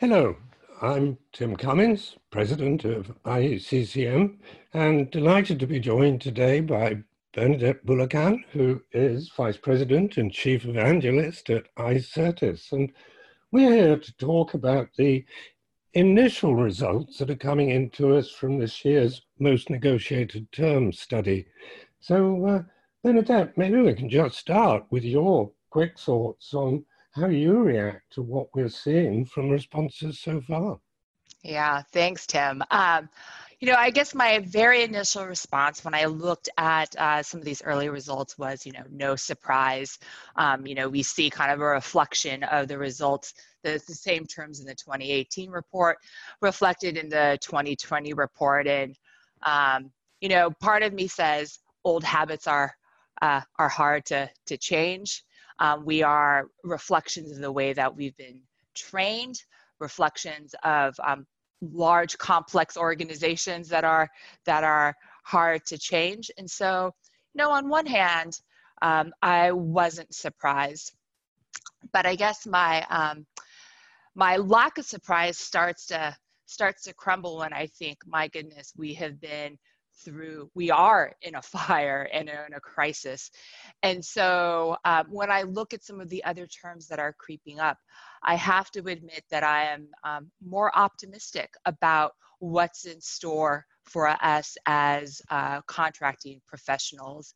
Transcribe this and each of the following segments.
Hello, I'm Tim Cummins, President of IACCM, and delighted to be joined today by Bernadette Bulacan, who is Vice President and Chief Evangelist at Icertis. And we're here to talk about the initial results that are coming into us from this year's most negotiated term study. So, uh, Bernadette, maybe we can just start with your quick thoughts on how do you react to what we're seeing from responses so far. Yeah, thanks, Tim. Um, you know, I guess my very initial response when I looked at uh, some of these early results was, you know, no surprise. Um, you know, we see kind of a reflection of the results, the, the same terms in the 2018 report reflected in the 2020 report. And, um, you know, part of me says old habits are uh, are hard to to change. Um, we are reflections of the way that we've been trained, reflections of um, large complex organizations that are that are hard to change. And so, you know, on one hand, um, I wasn't surprised, but I guess my um, my lack of surprise starts to starts to crumble when I think, my goodness, we have been through we are in a fire and in a crisis and so um, when i look at some of the other terms that are creeping up i have to admit that i am um, more optimistic about what's in store for us as uh, contracting professionals.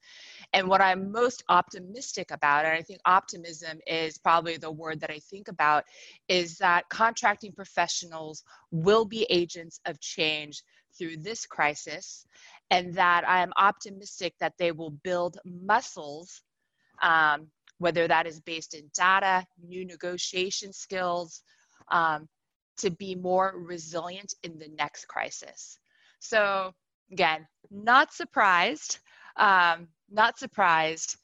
And what I'm most optimistic about, and I think optimism is probably the word that I think about, is that contracting professionals will be agents of change through this crisis, and that I'm optimistic that they will build muscles, um, whether that is based in data, new negotiation skills, um, to be more resilient in the next crisis. So, again, not surprised, um, not surprised,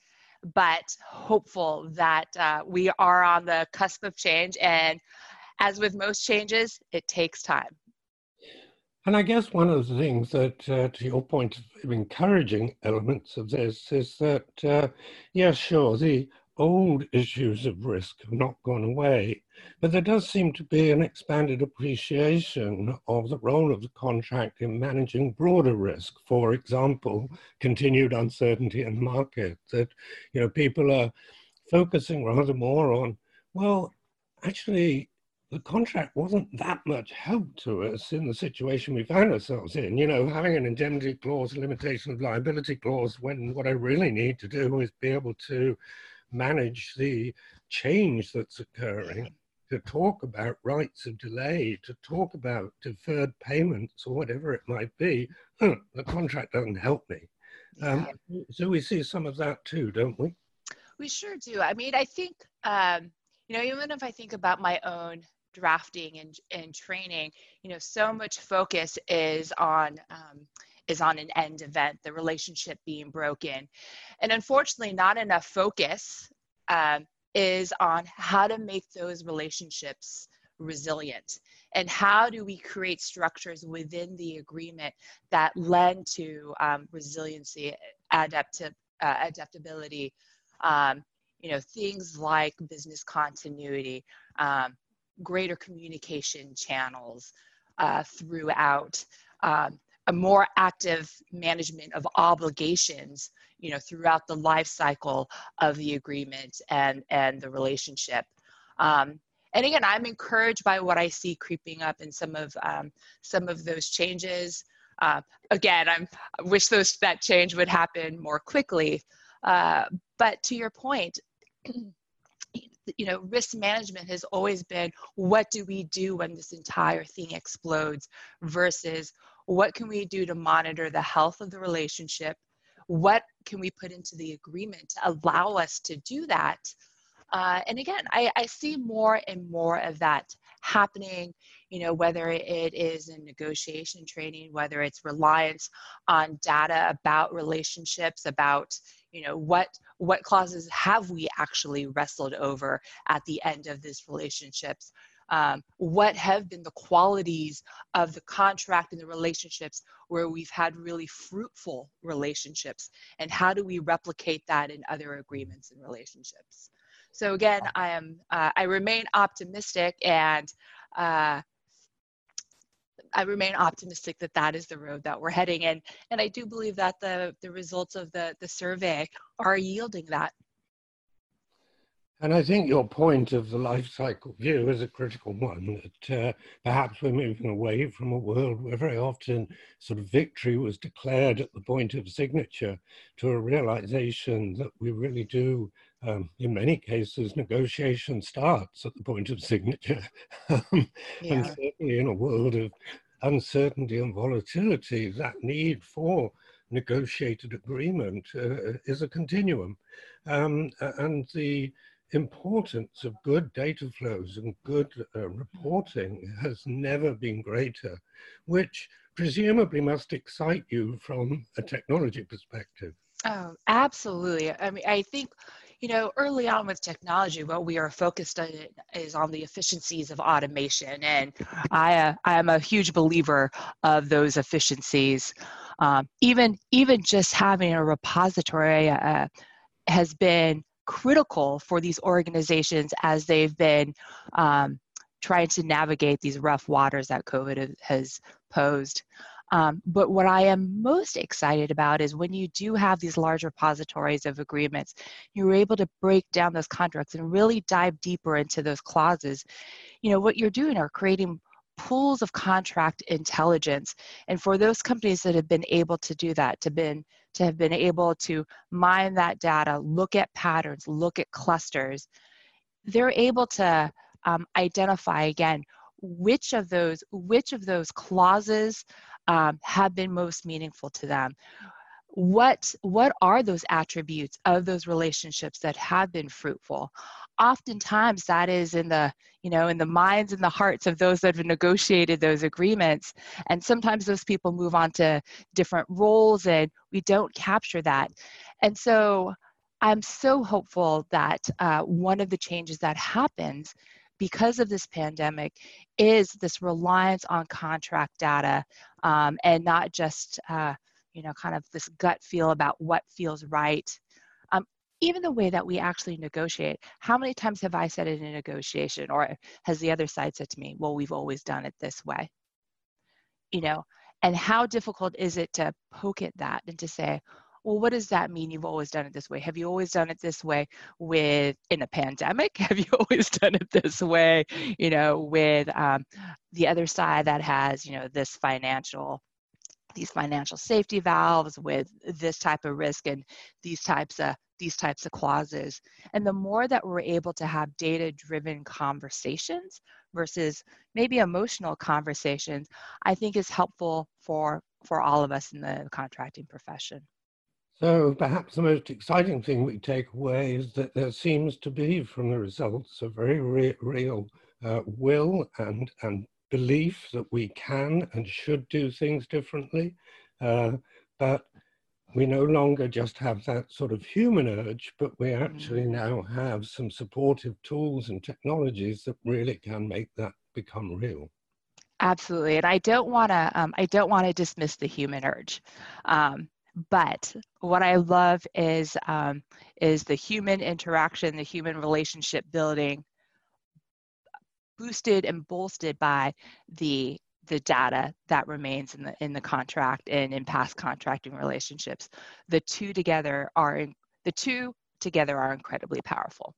but hopeful that uh, we are on the cusp of change. And as with most changes, it takes time. And I guess one of the things that, uh, to your point of encouraging elements of this, is that, uh, yeah, sure, the old issues of risk have not gone away, but there does seem to be an expanded appreciation of the role of the contract in managing broader risk. For example, continued uncertainty in the market, that, you know, people are focusing rather more on, well, actually, the contract wasn't that much help to us in the situation we found ourselves in. You know, having an indemnity clause, a limitation of liability clause, when what I really need to do is be able to manage the change that's occurring, to talk about rights of delay, to talk about deferred payments or whatever it might be, the contract doesn't help me. Um, so we see some of that too, don't we? We sure do. I mean, I think, um, you know, even if I think about my own drafting and, and training, you know, so much focus is on um, is on an end event, the relationship being broken, and unfortunately, not enough focus um, is on how to make those relationships resilient. And how do we create structures within the agreement that lend to um, resiliency adaptive uh, adaptability um, you know things like business continuity um, greater communication channels uh, throughout um, a more active management of obligations you know throughout the life cycle of the agreement and and the relationship. Um, and again i'm encouraged by what i see creeping up in some of um, some of those changes. Uh, again i'm I wish those that change would happen more quickly. Uh, but to your point you know, risk management has always been what do we do when this entire thing explodes versus what can we do to monitor the health of the relationship? What can we put into the agreement to allow us to do that? Uh, and again, I, I see more and more of that happening, you know, whether it is in negotiation training, whether it's reliance on data about relationships, about, you know, what what clauses have we actually wrestled over at the end of these relationships? Um, what have been the qualities of the contract and the relationships where we've had really fruitful relationships? And how do we replicate that in other agreements and relationships? So again i am uh, i remain optimistic and uh, I remain optimistic that that is the road that we're heading in, and I do believe that the the results of the the survey are yielding that. And I think your point of the life cycle view is a critical one, that uh, perhaps we're moving away from a world where very often sort of victory was declared at the point of signature to a realization that we really do, um, in many cases, negotiation starts at the point of signature. Um, yeah. And certainly in a world of uncertainty and volatility, that need for negotiated agreement uh, is a continuum. Um, and the importance of good data flows and good uh, reporting has never been greater, which presumably must excite you from a technology perspective. Oh, absolutely. I mean, I think, you know, early on with technology, what we are focused on is on the efficiencies of automation. And I, uh, I am a huge believer of those efficiencies. Um, even, even just having a repository uh, has been critical for these organizations as they've been um, trying to navigate these rough waters that COVID has posed. Um, but what I am most excited about is when you do have these large repositories of agreements, you're able to break down those contracts and really dive deeper into those clauses. You know, what you're doing are creating pools of contract intelligence. And for those companies that have been able to do that, to been to have been able to mine that data, look at patterns, look at clusters, they're able to um, identify again which of those which of those clauses um, have been most meaningful to them. What what are those attributes of those relationships that have been fruitful? Oftentimes that is in the you know in the minds and the hearts of those that have negotiated those agreements. And sometimes those people move on to different roles and we don't capture that. And so i'm so hopeful that uh, one of the changes that happens because of this pandemic is this reliance on contract data um, and not just uh, you know kind of this gut feel about what feels right. Even the way that we actually negotiate how many times have i said it in a negotiation or has the other side said to me well we've always done it this way you know? And how difficult is it to poke at that and to say well what does that mean? You've always done it this way. Have you always done it this way with in a pandemic? Have you always done it this way you know with um, the other side that has you know this financial these financial safety valves with this type of risk and these types of these types of clauses? And the more that we're able to have data driven conversations versus maybe emotional conversations i think is helpful for for all of us in the contracting profession so perhaps the most exciting thing we take away is that there seems to be from the results a very re- real uh, will and and belief that we can and should do things differently. Uh, but we no longer just have that sort of human urge, but we actually mm. now have some supportive tools and technologies that really can make that become real. Absolutely, and I don't want to. Um, I don't want to dismiss the human urge. Um, but what I love is um, is the human interaction, the human relationship building, boosted and bolstered by the the data that remains in the in the contract and in past contracting relationships. The two together are the two together are incredibly powerful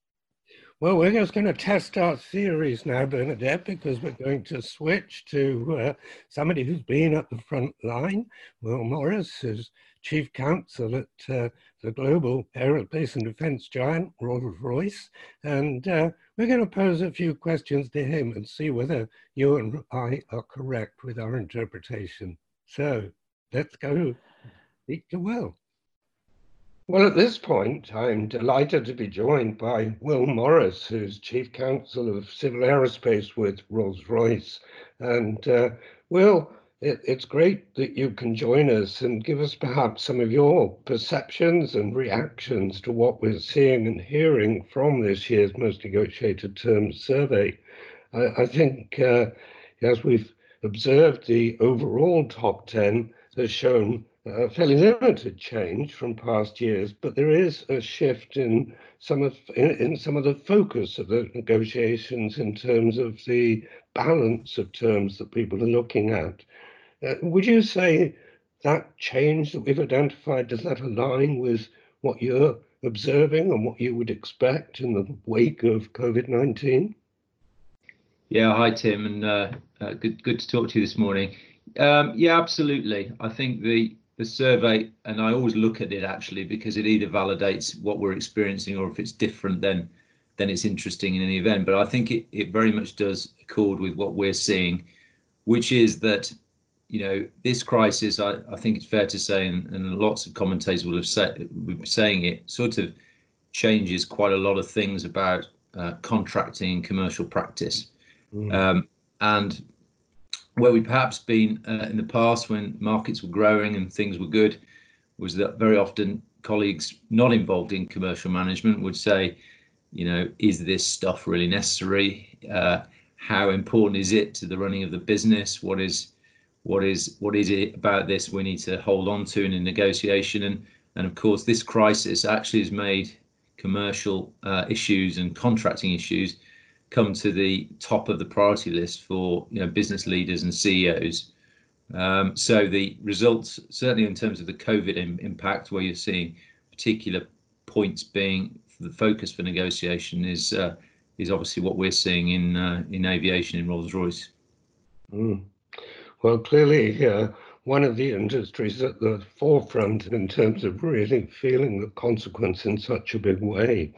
well we're just going to test our theories now bernadette because we're going to switch to uh, somebody who's been at the front line will morris who's chief counsel at uh, the global aerospace and defense giant rolls-royce and uh, we're going to pose a few questions to him and see whether you and I are correct with our interpretation. So let's go speak to Will. Well, at this point, I'm delighted to be joined by Will Morris, who's Chief Counsel of Civil Aerospace with Rolls Royce. And uh, Will, it, it's great that you can join us and give us perhaps some of your perceptions and reactions to what we're seeing and hearing from this year's most negotiated terms survey. I, I think, uh, as we've observed, the overall top 10 has shown uh, fairly limited change from past years, but there is a shift in some of in, in, some of the focus of the negotiations in terms of the balance of terms that people are looking at. Uh, would you say that change that we've identified does that align with what you're observing and what you would expect in the wake of COVID nineteen? Yeah, hi Tim, and uh, uh, good good to talk to you this morning. Um, yeah, absolutely. I think the the survey, and I always look at it actually because it either validates what we're experiencing or if it's different, then then it's interesting in any event. But I think it, it very much does accord with what we're seeing, which is that you know this crisis. I, I think it's fair to say, and, and lots of commentators will have said will be saying it sort of changes quite a lot of things about uh, contracting and commercial practice. Mm. Um, and where we perhaps been uh, in the past when markets were growing and things were good was that very often colleagues not involved in commercial management would say, you know, is this stuff really necessary? Uh, how important is it to the running of the business? What is what is what is it about this we need to hold on to in a negotiation? And and of course, this crisis actually has made commercial uh, issues and contracting issues come to the top of the priority list for you know business leaders and CEOs. Um, so the results, certainly in terms of the COVID Im- impact, where you're seeing particular points being the focus for negotiation, is uh, is obviously what we're seeing in uh, in aviation in Rolls Royce. Mm. Well, clearly, uh, one of the industries at the forefront in terms of really feeling the consequence in such a big way.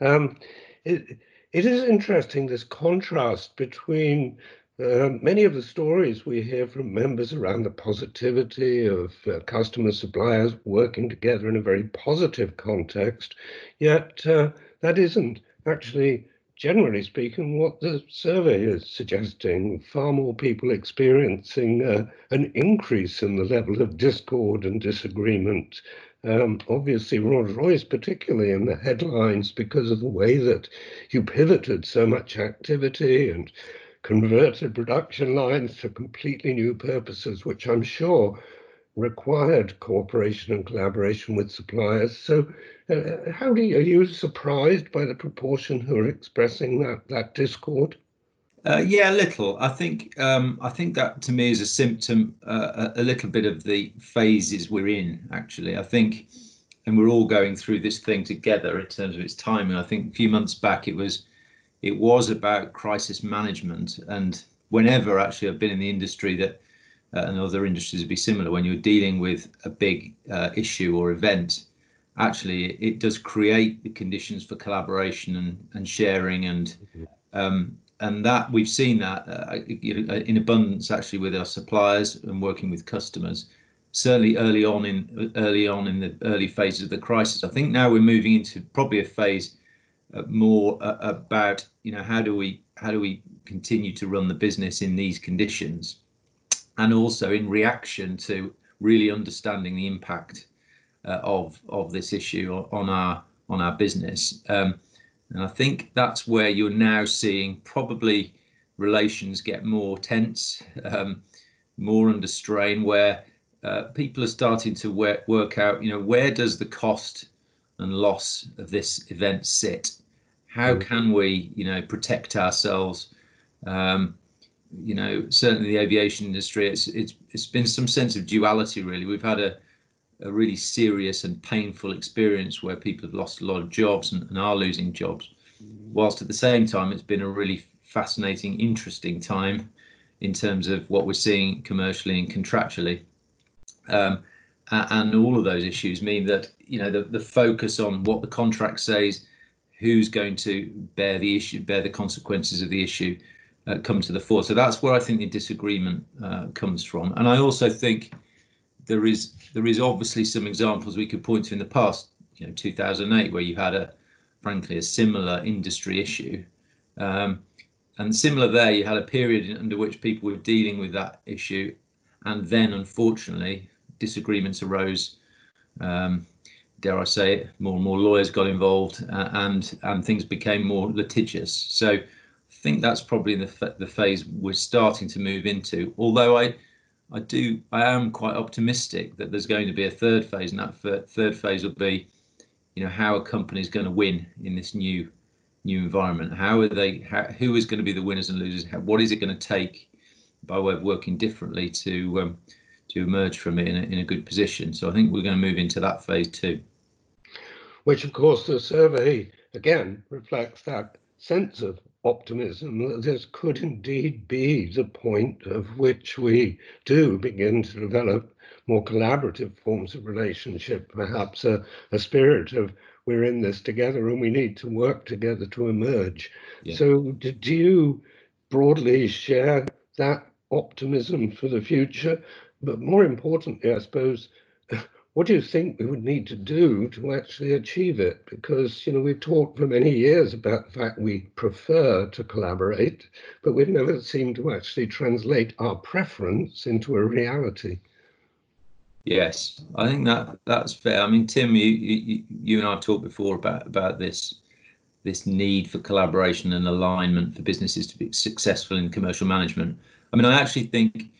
Um, it, it is interesting this contrast between uh, many of the stories we hear from members around the positivity of uh, customer suppliers working together in a very positive context, yet uh, that isn't actually, generally speaking, what the survey is suggesting. Far more people experiencing uh, an increase in the level of discord and disagreement um, obviously, Rolls Royce, particularly in the headlines, because of the way that you pivoted so much activity and converted production lines to completely new purposes, which I'm sure required cooperation and collaboration with suppliers. So, uh, how do you, are you surprised by the proportion who are expressing that that discord? Uh, yeah, a little. I think um, I think that to me is a symptom, uh, a, a, little bit of the phases we're in. Actually, I think, and we're all going through this thing together in terms of its timing. I think a few months back it was, it was about crisis management, and whenever actually I've been in the industry that, uh, and other industries would be similar. When you're dealing with a big uh, issue or event, actually it does create the conditions for collaboration and and sharing and. Mm-hmm. Um, and that we've seen that uh, in abundance actually with our suppliers and working with customers certainly early on in early on in the early phases of the crisis. I think now we're moving into probably a phase uh, more uh, about you know how do we how do we continue to run the business in these conditions? And also in reaction to really understanding the impact uh, of of this issue on our on our business. Um, and I think that's where you're now seeing probably relations get more tense, um, more under strain, where uh, people are starting to work, work out, you know, where does the cost and loss of this event sit? How mm. can we, you know, protect ourselves? Um, you know, certainly the aviation industry, it's it's it's been some sense of duality. Really, we've had a a really serious and painful experience where people have lost a lot of jobs and, and, are losing jobs. Whilst at the same time, it's been a really fascinating, interesting time in terms of what we're seeing commercially and contractually. Um, and all of those issues mean that you know the, the focus on what the contract says, who's going to bear the issue, bear the consequences of the issue, uh, come to the fore. So that's where I think the disagreement uh, comes from. And I also think there is there is obviously some examples we could point to in the past, you know, 2008, where you had a frankly a similar industry issue. Um, and similar there, you had a period under which people were dealing with that issue, and then unfortunately disagreements arose. Um, dare I say it, more and more lawyers got involved, uh, and and things became more litigious. So I think that's probably the the phase we're starting to move into. Although I I do, I am quite optimistic that there's going to be a third phase, and that third phase will be, you know, how a company is going to win in this new new environment. How are they? How, who is going to be the winners and losers? How, what is it going to take by way of working differently to um, to emerge from it in a, in a good position? So I think we're going to move into that phase too. Which, of course, the survey again reflects that sense of optimism that this could indeed be the point of which we do begin to develop more collaborative forms of relationship, perhaps a, a spirit of we're in this together and we need to work together to emerge. Yeah. So, do you broadly share that optimism for the future? But more importantly, I suppose, what do you think we would need to do to actually achieve it? Because, you know, we've talked for many years about the fact we prefer to collaborate, but we've never seemed to actually translate our preference into a reality. Yes, I think that that's fair. I mean, Tim, you, you, you and I have talked before about about this this need for collaboration and alignment for businesses to be successful in commercial management. I mean, I actually think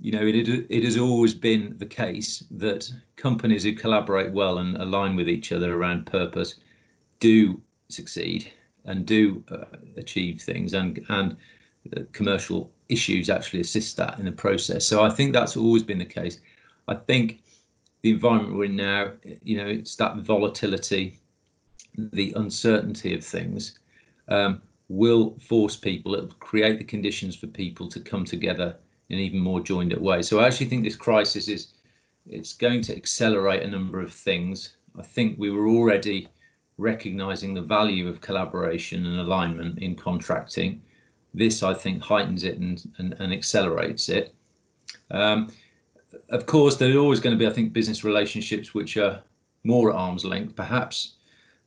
you know, it, it has always been the case that companies who collaborate well and align with each other around purpose do succeed and do uh, achieve things, and and commercial issues actually assist that in the process. So I think that's always been the case. I think the environment we're in now, you know, it's that volatility, the uncertainty of things, um, will force people, it will create the conditions for people to come together an even more joined up way. So I actually think this crisis is it's going to accelerate a number of things. I think we were already recognizing the value of collaboration and alignment in contracting. This, I think, heightens it and, and, and accelerates it. Um, of course, there are always going to be, I think, business relationships which are more at arm's length, perhaps,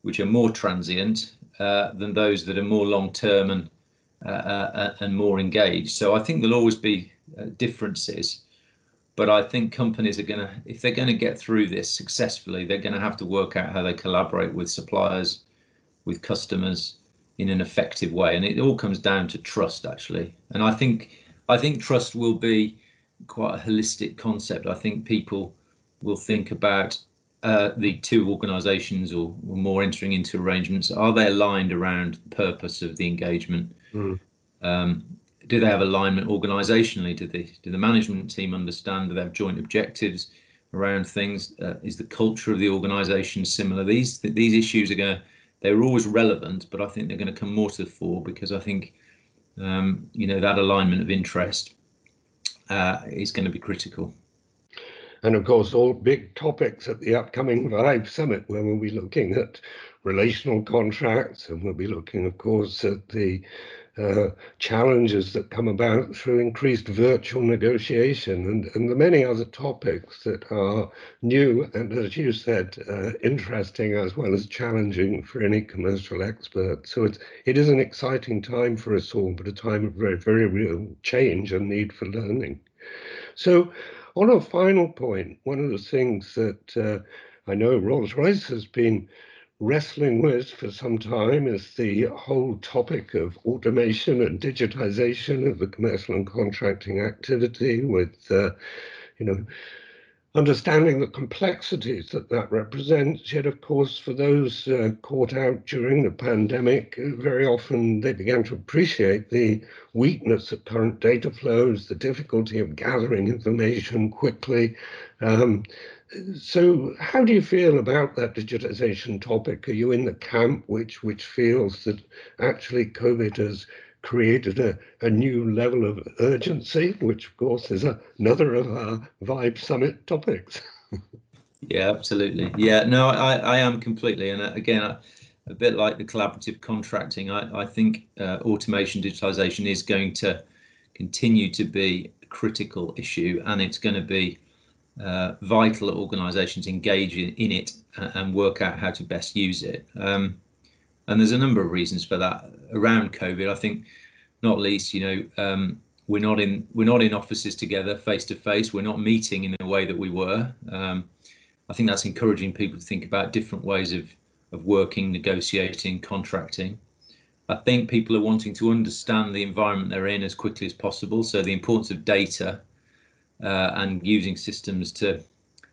which are more transient uh, than those that are more long term and uh, uh, and more engaged. So I think there'll always be uh, differences. But I think companies are going to, if they're going to get through this successfully, they're going to have to work out how they collaborate with suppliers, with customers in an effective way. And it all comes down to trust, actually. And I think, I think trust will be quite a holistic concept. I think people will think about uh, the two organisations or, or, more entering into arrangements. Are they aligned around the purpose of the engagement? Mm. Um, do they have alignment organisationally? Do they do the management team understand? Do they have joint objectives around things? Uh, is the culture of the organisation similar? These these issues are going. They're always relevant, but I think they're going to come more to the fore because I think um, you know that alignment of interest uh, is going to be critical. And of course, all big topics at the upcoming Vibe Summit, where we'll be looking at relational contracts, and we'll be looking, of course, at the uh, challenges that come about through increased virtual negotiation and, and the many other topics that are new and, as you said, uh, interesting as well as challenging for any commercial expert. So it's, it is an exciting time for us all, but a time of very, very real change and need for learning. So on a final point, one of the things that uh, I know Rolls-Royce has been wrestling with for some time is the whole topic of automation and digitization of the commercial and contracting activity with, uh, you know, understanding the complexities that that represents. Yet, of course, for those uh, caught out during the pandemic, very often they began to appreciate the weakness of current data flows, the difficulty of gathering information quickly, um, so how do you feel about that digitization topic? Are you in the camp which which feels that actually COVID has created a, a new level of urgency, which of course is a, another of our Vibe Summit topics? yeah, absolutely. Yeah, no, I, I am completely. And uh, again, I, a bit like the collaborative contracting, I, I think uh, automation digitization is going to continue to be a critical issue and it's going to be uh, vital that organisations engage in, in it and work out how to best use it. Um, and there's a number of reasons for that around COVID. I think, not least, you know, um, we're not in we're not in offices together face to face. We're not meeting in the way that we were. Um, I think that's encouraging people to think about different ways of of working, negotiating, contracting. I think people are wanting to understand the environment they're in as quickly as possible. So the importance of data uh, and using systems to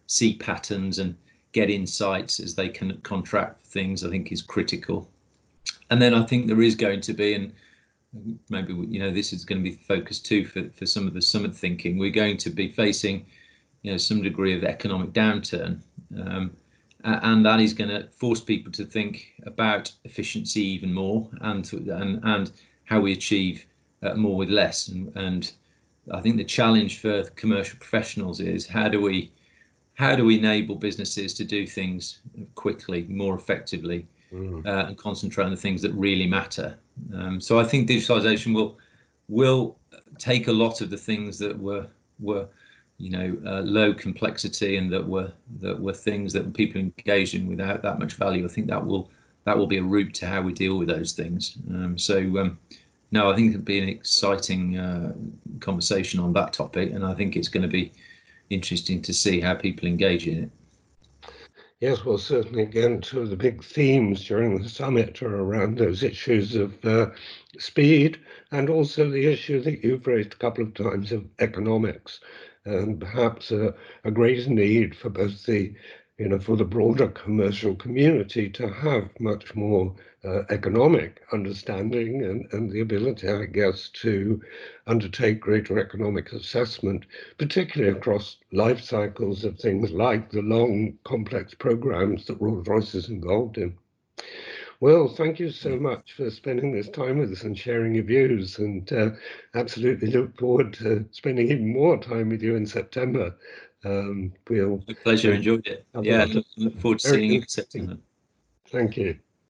see patterns and get insights as they can contract things, I think is critical. And then I think there is going to be, and maybe you know this is going to be focused too for, for some of the summit thinking. We're going to be facing, you know, some degree of economic downturn, um, and that is going to force people to think about efficiency even more, and to, and and how we achieve uh, more with less. And, and I think the challenge for commercial professionals is how do we how do we enable businesses to do things quickly, more effectively, mm. uh, and concentrate on the things that really matter. Um, so I think digitalization will will take a lot of the things that were were you know uh, low complexity and that were that were things that people engaged in without that much value. I think that will that will be a route to how we deal with those things. Um, so um, no, I think it'll be an exciting uh, conversation on that topic, and I think it's going to be interesting to see how people engage in it. Yes, well, certainly, again, two of the big themes during the summit are around those issues of uh, speed and also the issue that you've raised a couple of times of economics and perhaps a, a greater need for both the you know, for the broader commercial community to have much more uh, economic understanding and, and the ability, I guess, to undertake greater economic assessment, particularly across life cycles of things like the long, complex programs that Rolls-Royce is involved in. Well, thank you so much for spending this time with us and sharing your views, and uh, absolutely look forward to spending even more time with you in September um, we'll. A pleasure. Enjoyed it. Yeah. Look, look forward to seeing you. Thank you.